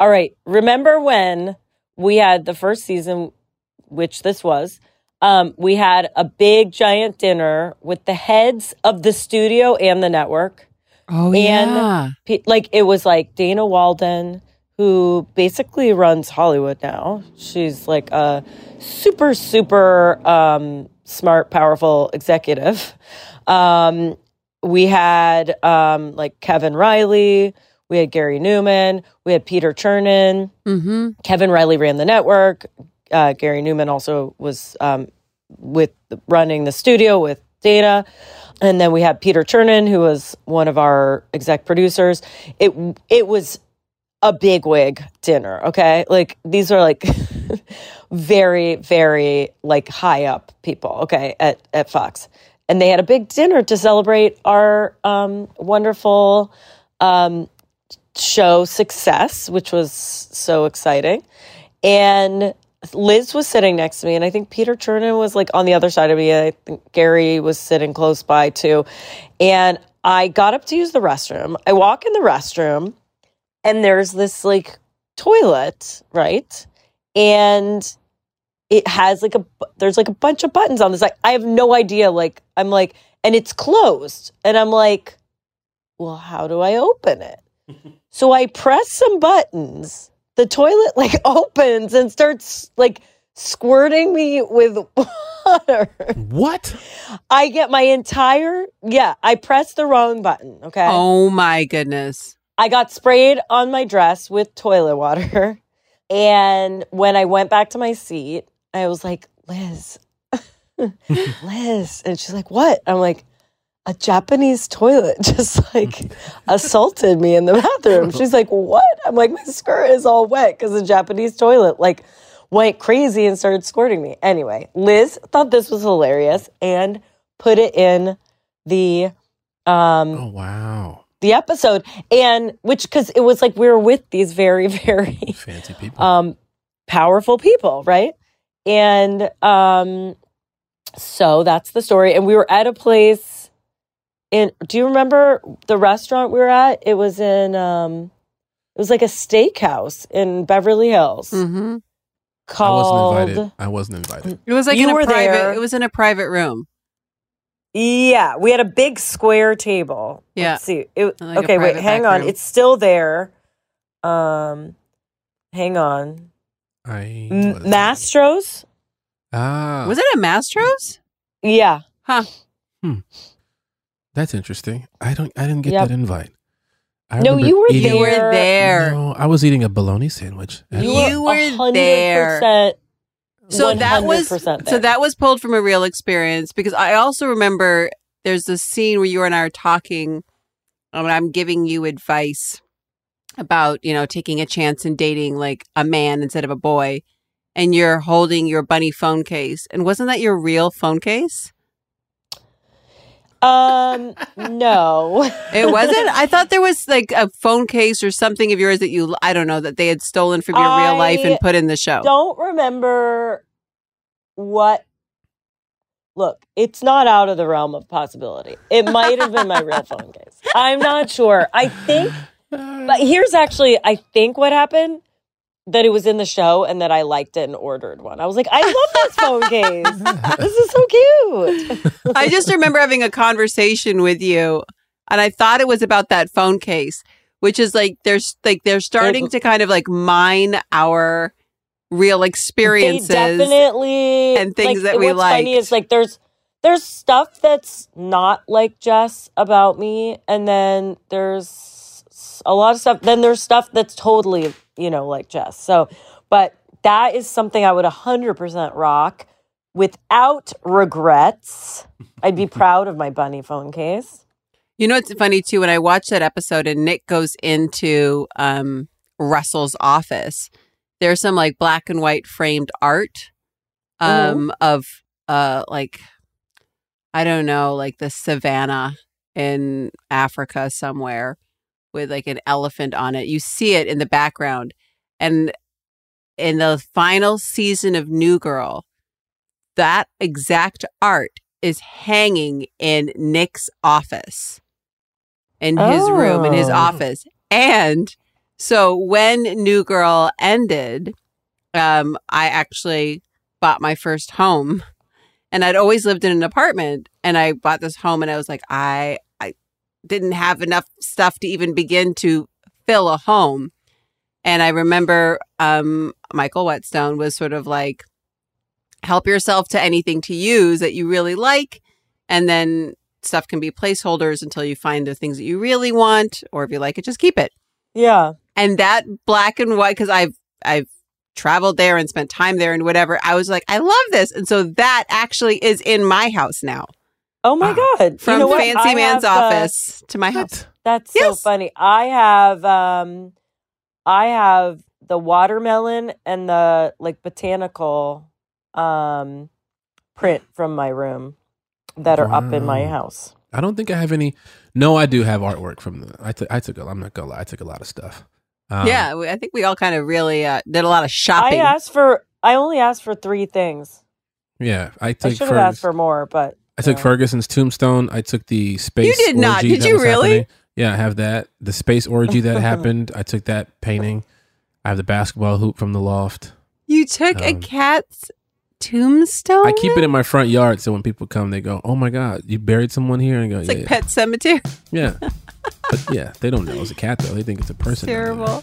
All right. Remember when we had the first season, which this was, um, we had a big giant dinner with the heads of the studio and the network. Oh, and pe- like it was like Dana Walden, who basically runs Hollywood now. She's like a super, super um, smart, powerful executive. Um, we had um, like Kevin Reilly, we had Gary Newman, we had Peter Chernin. Mm-hmm. Kevin Reilly ran the network. Uh, Gary Newman also was um, with running the studio with Dana. And then we had Peter Chernin, who was one of our exec producers. It it was a big wig dinner. Okay, like these are like [LAUGHS] very very like high up people. Okay, at at Fox, and they had a big dinner to celebrate our um, wonderful um, show success, which was so exciting. And Liz was sitting next to me, and I think Peter Chernin was like on the other side of me. I think Gary was sitting close by too. And I got up to use the restroom. I walk in the restroom, and there's this like toilet, right? And it has like a there's like a bunch of buttons on this. Like I have no idea. Like I'm like, and it's closed, and I'm like, well, how do I open it? [LAUGHS] so I press some buttons. The toilet like [LAUGHS] opens and starts like squirting me with [LAUGHS] water. What? I get my entire yeah. I pressed the wrong button. Okay. Oh my goodness. I got sprayed on my dress with toilet water. And when I went back to my seat, I was like, Liz, [LAUGHS] Liz. And she's like, what? I'm like, a Japanese toilet [LAUGHS] just like [LAUGHS] assaulted me in the bathroom. She's like, what? I'm like, my skirt is all wet because the Japanese toilet like went crazy and started squirting me. Anyway, Liz thought this was hilarious and put it in the um Oh wow. the episode and which because it was like we were with these very very fancy people um powerful people right and um so that's the story and we were at a place in do you remember the restaurant we were at it was in um it was like a steakhouse in beverly hills Mm-hmm. I called wasn't invited. I wasn't invited. It was like You in a were private. there. It was in a private room. Yeah, we had a big square table. Yeah. Let's see. It, Like okay, wait, hang on. room. It's still there. Um, hang on. I M- Mastros. ah Was it a Mastros? Yeah. Huh. Hmm. that's interesting. I don't. I didn't get Yep. that invite. I No, you were eating- You were there. No, I was eating a bologna sandwich. at- You were 100% there. So that was 100% so that was pulled from a real experience because I also remember there's this scene where you and I are talking and I'm giving you advice about, you know, taking a chance and dating like a man instead of a boy and you're holding your bunny phone case. And wasn't that your real phone case? Um, no. It wasn't? [LAUGHS] I thought there was like a phone case or something of yours that you I don't know that they had stolen from your real life and put in the show. Don't remember what. Look, it's not out of the realm of possibility. It might have been my real phone case. I'm not sure. I think, but here's actually, I think what happened that it was in the show and that I liked it and ordered one. I was like, I love this phone case. This is so cute. I just remember having a conversation with you, and I thought it was about that phone case, which is like there's like they're starting to kind of like mine our real experiences. Definitely and things like, that we like. Funny is like there's there's stuff that's not like Jess about me, and then there's s- a lot of stuff. Then there's stuff that's totally you know like Jess. So, but that is something I would hundred percent rock without regrets. I'd be [LAUGHS] proud of my bunny phone case. You know, it's funny too when I watch that episode and Nick goes into um, Russell's office. There's some like black and white framed art um, of uh, like I don't know, like the savannah in Africa somewhere with like an elephant on it. You see it in the background, and in the final season of New Girl, that exact art is hanging in Nick's office, in his room, in his Oh. office. And so when New Girl ended, um, I actually bought my first home. And I'd always lived in an apartment and I bought this home and I was like, I I didn't have enough stuff to even begin to fill a home. And I remember um, Michael Whetstone was sort of like, help yourself to anything to use that you really like and then stuff can be placeholders until you find the things that you really want, or if you like it, just keep it. Yeah. And that black and white, because I've I've traveled there and spent time there and whatever. I was like, I love this, and so that actually is in my house now. Oh my god! From You know fancy man's have, uh, office to my house. That's so funny. I have um I have the watermelon and the like botanical um print from my room that are up in my house. I don't think I have any. No, I do have artwork from the. I took. I took. A, I'm not gonna lie. I took a lot of stuff. Um, yeah, I think we all kind of really uh, did a lot of shopping. I asked for I only asked for 3 things. Yeah, I I should have asked for more, but I took Ferguson's tombstone. I took the space. You did not. Did you really? happening. Yeah, I have that. The space orgy that [LAUGHS] happened. I took that painting. I have the basketball hoop from the loft. You took a Um, cat's tombstone. I keep it in my front yard, so when people come, they go, "Oh my god, you buried someone here!" And I go, It's "Yeah, like yeah. pet cemetery. yeah." [LAUGHS] but yeah, they don't know it's a cat though. They think it's a person. Terrible.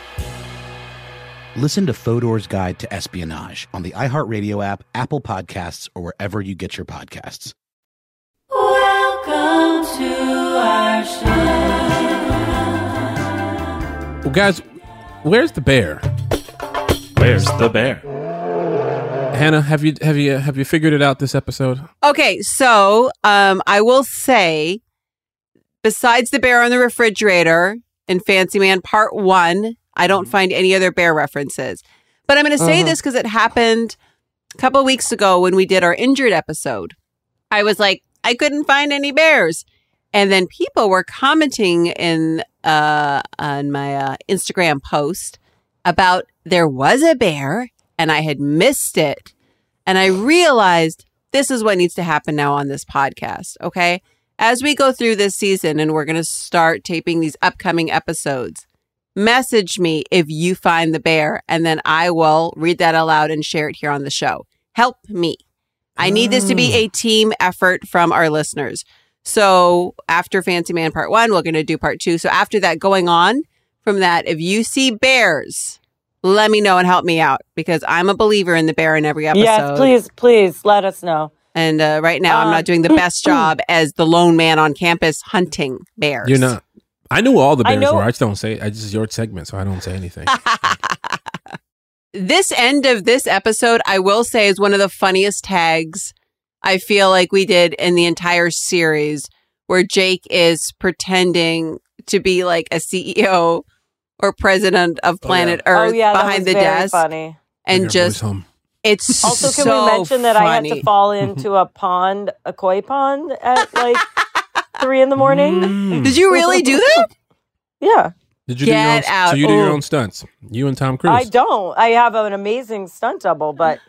Listen to Fodor's Guide to Espionage on the iHeartRadio app, Apple Podcasts, or wherever you get your podcasts. Welcome to our show. Well, guys, where's the bear? Where's the bear? Hannah, have you have you have you figured it out this episode? Okay, so um, I will say, besides the bear on the refrigerator in Fancy Man Part One, I don't find any other bear references. But I'm going to say Mhm. this because it happened a couple weeks ago when we did our injured episode. I was like, I couldn't find any bears, and then people were commenting in uh, on my uh, Instagram post about there was a bear and I had missed it. And I realized this is what needs to happen now on this podcast. Okay. As we go through this season and we're going to start taping these upcoming episodes, message me if you find the bear, and then I will read that aloud and share it here on the show. Help me. I need this to be a team effort from our listeners. So after Fancy Man Part One, we're going to do Part Two. So after that, going on from that, if you see bears, let me know and help me out because I'm a believer in the bear in every episode. Yes, please, please let us know. And uh, right now, I'm Um, not doing the best job as the lone man on campus hunting bears. You're not. I knew all the I bears know- were. I just don't say. I just is your segment, so I don't say anything. [LAUGHS] this end of this episode, I will say, is one of the funniest tags I feel like we did in the entire series, where Jake is pretending to be like a CEO or president of oh, Planet Earth oh yeah, that behind was the very desk, Funny. and just it's Also, can so we mention that I had to fall [LAUGHS] into a pond, a koi pond, at like [LAUGHS] three in the morning? Did you really do that? [LAUGHS] Yeah. Did you do your own, Get out. So you do your own stunts. You and Tom Cruise. I don't. I have an amazing stunt double, but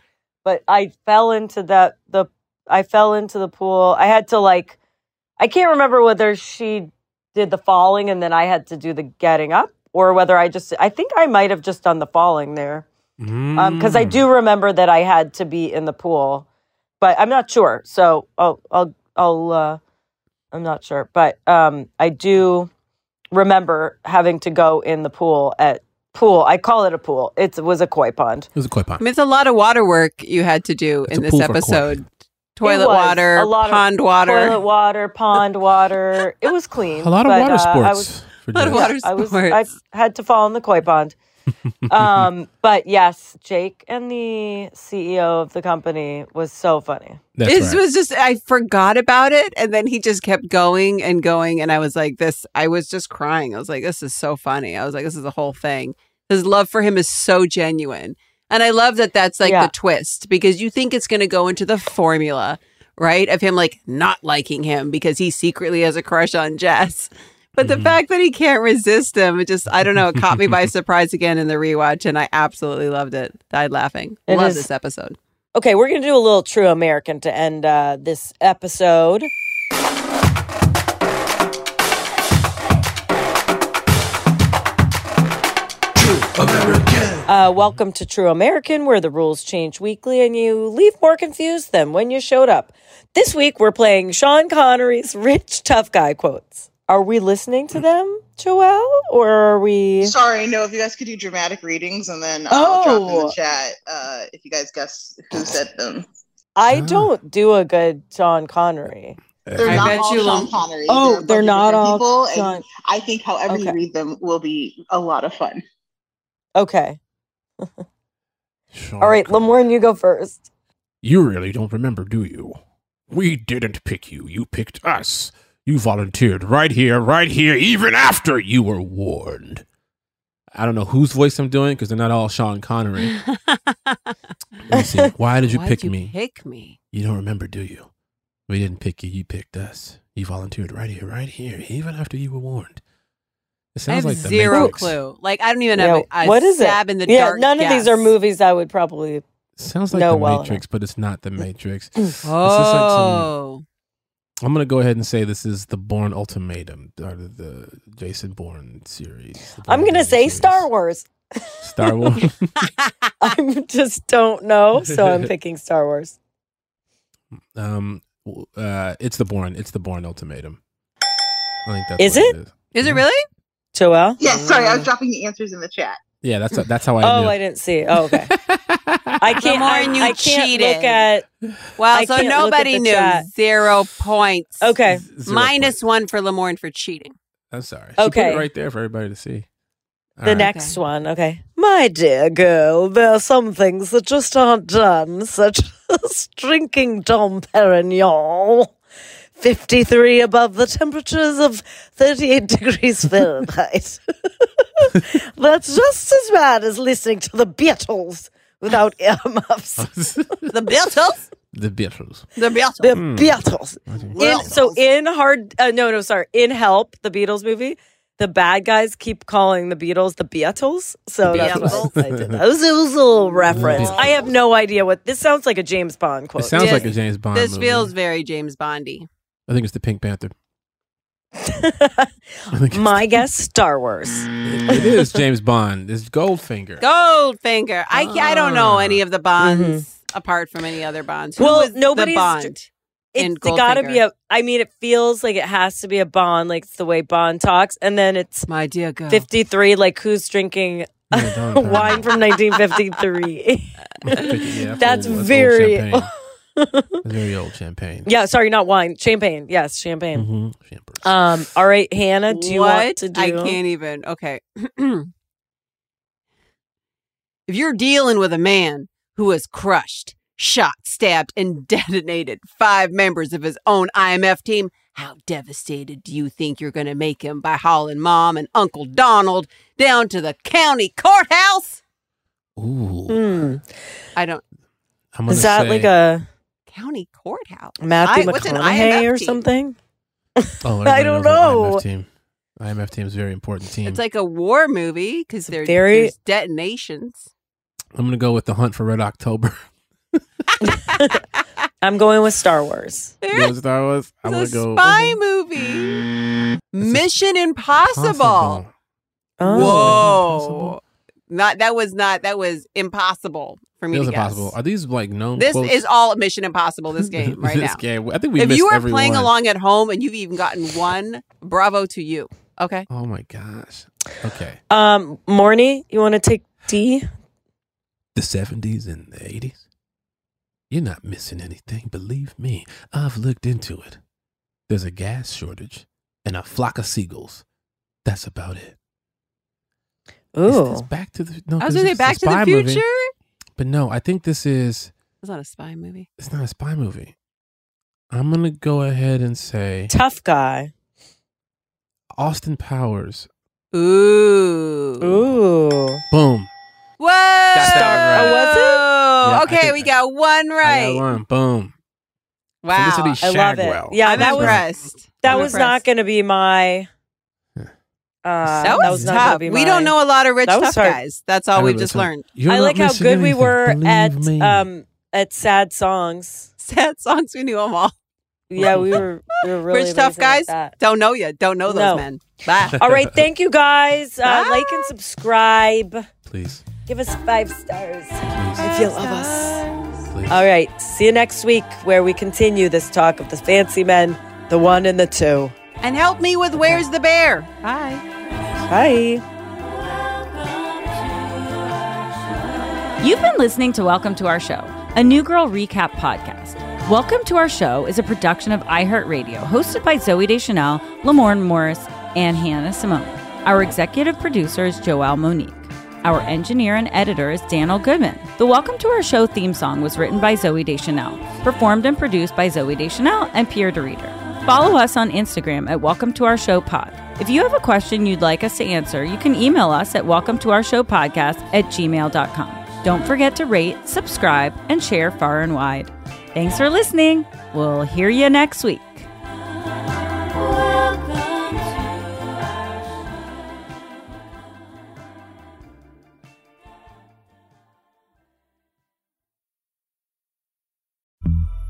but I fell into that the I fell into the pool. I had to like I can't remember whether she did the falling and then I had to do the getting up or whether I just I think I might have just done the falling there. Um cuz I do remember that I had to be in the pool, but I'm not sure. So I'll I'll I'll uh I'm not sure, but um I do remember having to go in the pool at pool. I call it a pool. It's, it was a koi pond. It was a koi I pond. mean, it's a lot of water work you had to do It's in this pool for koi. episode. Toilet water, a lot of pond water. toilet water, pond water. It was clean. A lot of but, water uh, sports. I was, for A lot of Jess. water I was. I had to fall in the koi pond. [LAUGHS] um, but yes, Jake and the CEO of the company was so funny. this was just I forgot about it and then he just kept going and going and I was like this I was just crying. I was like this is so funny. I was like this is the whole thing. His love for him is so genuine. And I love that that's like Yeah. the twist because you think it's going to go into the formula, right? Of him like not liking him because he secretly has a crush on Jess. But Mm-hmm. the fact that he can't resist him, it just I don't know, it caught me by [LAUGHS] surprise again in the rewatch and I absolutely loved it. Died laughing. It Love is- this episode. Okay, we're gonna do a little True American to end uh, this episode. Uh, Uh, welcome to True American, where the rules change weekly and you leave more confused than when you showed up. This week, we're playing Sean Connery's rich tough guy quotes. Are we listening to them, Joelle, or are we? Sorry, no. If you guys could do dramatic readings, and then I'll drop in Oh. the chat uh, if you guys guess who said them. I don't do a good Sean Connery. They're I not bet all you Sean won't- Connery. Oh, a bunch they're not all people, and I think however Okay. you read them will be a lot of fun. Okay. All right, Lamorne, you go first. You really don't remember, do you? We didn't pick you. You picked us. You volunteered right here, right here, even after you were warned. I don't know whose voice I'm doing because they're not all Sean Connery. [LAUGHS] Let me see. Why did you Why'd pick you me? Pick me. You don't remember, do you? We didn't pick you. You picked us. You volunteered right here, right here, even after you were warned. It I have like the zero Matrix. clue. Like I don't even Yeah, have a, a what is it? in the yeah, dark. none of these are movies I would probably Sounds like know the well Matrix, but it's not the Matrix. Oh. [CLEARS THROAT] This is like some- Oh, I'm gonna go ahead and say this is the Bourne Ultimatum, or the, the Jason Bourne series. the I'm gonna Identity say series. Star Wars. Star Wars. [LAUGHS] [LAUGHS] I just don't know, so I'm [LAUGHS] picking Star Wars. um, uh, it's the Bourne. It's the Bourne Ultimatum. I think that's Is what it? is. is it really? Joelle? Yes, sorry, I was dropping the answers in the chat. Yeah, that's that's how I. Oh, knew. I didn't see. Oh, okay. [LAUGHS] I can't. I, Lamorne, you I can't cheated. look at. Well, I so can't look at nobody the knew. chat. Zero points. Okay. Zero Minus one for Lamorne for cheating. I'm sorry. She put Okay. it right there for everybody to see. All The right. next one, okay. My dear girl, there are some things that just aren't done, such [LAUGHS] as drinking Dom Perignon. 53 above the temperatures of 38 degrees [LAUGHS] Fahrenheit. [LAUGHS] That's just as bad as listening to the Beatles without earmuffs. [LAUGHS] The Beatles. The Beatles. The Beatles. The Hmm. Beatles. In, so in hard, uh, no, no, sorry, in Help, the Beatles movie, the bad guys keep calling the Beatles the Beatles. So The that's Beatles. what I did. That was, it was a little reference. I have no idea what this sounds like. A James Bond quote. It sounds Yes. like a James Bond. This movie. feels very James Bondy. I think it's the Pink Panther. [LAUGHS] My guess, Star Wars. it is James Bond. It's Goldfinger. Goldfinger. I I don't know Ah. any of the Bonds apart from any other Bonds. Who Well, was nobody's- the Bond? in It's got to be Goldfinger? a. I mean, it feels like it has to be a Bond, like it's the way Bond talks, and then it's my dear girl. fifty three. Like who's drinking Yeah, Dom [LAUGHS] wine from nineteen [LAUGHS] fifty three? Yeah, That's old- old very. champagne. That's very old champagne. Yeah, sorry, not wine. Champagne. Yes, champagne. Mm-hmm. Um. All right, Hannah. Do you what? want to do? I can't even. Okay. [CLEARS THROAT] if you're dealing with a man who has crushed, shot, stabbed, and [LAUGHS] detonated five members of his own IMF team, how devastated do you think you're going to make him by hauling mom and Uncle Donald down to the county courthouse? Ooh. Hmm. I don't. I'm Is that say, like a County courthouse. Matthew I- McConaughey or team? something? Oh, [LAUGHS] I don't know. IMF team. IMF team is a very important team. It's like a war movie because there, very- there's detonations. I'm gonna go with the Hunt for Red October. [LAUGHS] I'm going with Star Wars. [LAUGHS] You know Star Wars. I'm gonna It's a go. spy uh-huh. movie. Mission Impossible. Possible. Oh. Whoa. Not that was not that was impossible for me It was to guess. impossible. Are these like known? This quotes? is all Mission Impossible. This game [LAUGHS] right this now. game. I think we if missed you are every playing along at home and you've even gotten one, bravo to you. Okay. Oh my gosh. Okay. Um, Morny, you want to take D? The 70s and the 80s. You're not missing anything. Believe me. I've looked into it. There's a gas shortage and a flock of seagulls. That's about it. Is Ooh. this back to the? No, I was 'cause gonna say Back to the spy movie. Future. But no, I think this is. It's not a spy movie. It's not a spy movie. I'm gonna go ahead and say Tough guy. Austin Powers. Ooh. Ooh. Boom. Whoa. that Oh, was it? Yeah, okay, we got one I right. got one. Boom. Wow. Felicity I love it. Yeah, I'm that was that I'm was not going to be my. Uh, That was, not gonna tough. be We my- don't know a lot of rich tough hard. guys. That's all we've just learned. you're I like how missing good we were believe at me. um at sad songs. [LAUGHS] Sad songs. We knew them all. Yeah, we [LAUGHS] were we were really rich tough guys. that. Don't know you. Don't know those No. men. Bye. [LAUGHS] All right, thank you guys. Uh, like and subscribe. Please. Give us five stars if you love us. All right. See you next week where we continue this talk of the fancy men, the one and the two. And help me with Where's the Bear? Bye. Bye. You've been listening to Welcome to Our Show, a New Girl recap podcast. Welcome to Our Show is a production of iHeartRadio, hosted by Zooey Deschanel, Lamorne Morris, and Hannah Simone. Our executive producer is Joelle Monique. Our engineer and editor is Daniel Goodman. The Welcome to Our Show theme song was written by Zooey Deschanel, performed and produced by Zooey Deschanel and Pierre de Reeder. Follow us on Instagram at Welcome to Our Show Pod. If you have a question you'd like us to answer, you can email us at welcome to our show podcast at gmail.com. Don't forget to rate, subscribe, and share far and wide. Thanks for listening. We'll hear you next week.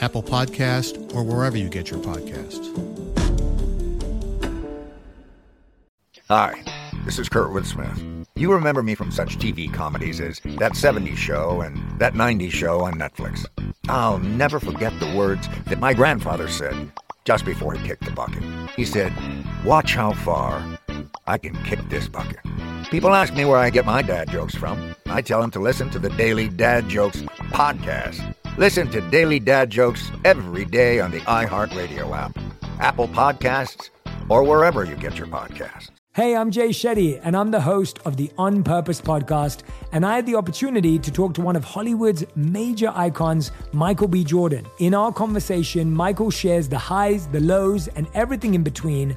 Apple Podcast, or wherever you get your podcasts. Hi, this is Kurtwood Smith. You remember me from such TV comedies as That 70s Show and That 90s Show on Netflix. I'll never forget the words that my grandfather said just before he kicked the bucket. He said, Watch how far I can kick this bucket. People ask me where I get my dad jokes from. I tell them to listen to the Daily Dad Jokes podcast. Listen to Daily Dad Jokes every day on the iHeartRadio app, Apple Podcasts, or wherever you get your podcasts. Hey, I'm Jay Shetty, and I'm the host of the On Purpose podcast. And I had the opportunity to talk to one of Hollywood's major icons, Michael B. Jordan. In our conversation, Michael shares the highs, the lows, and everything in between,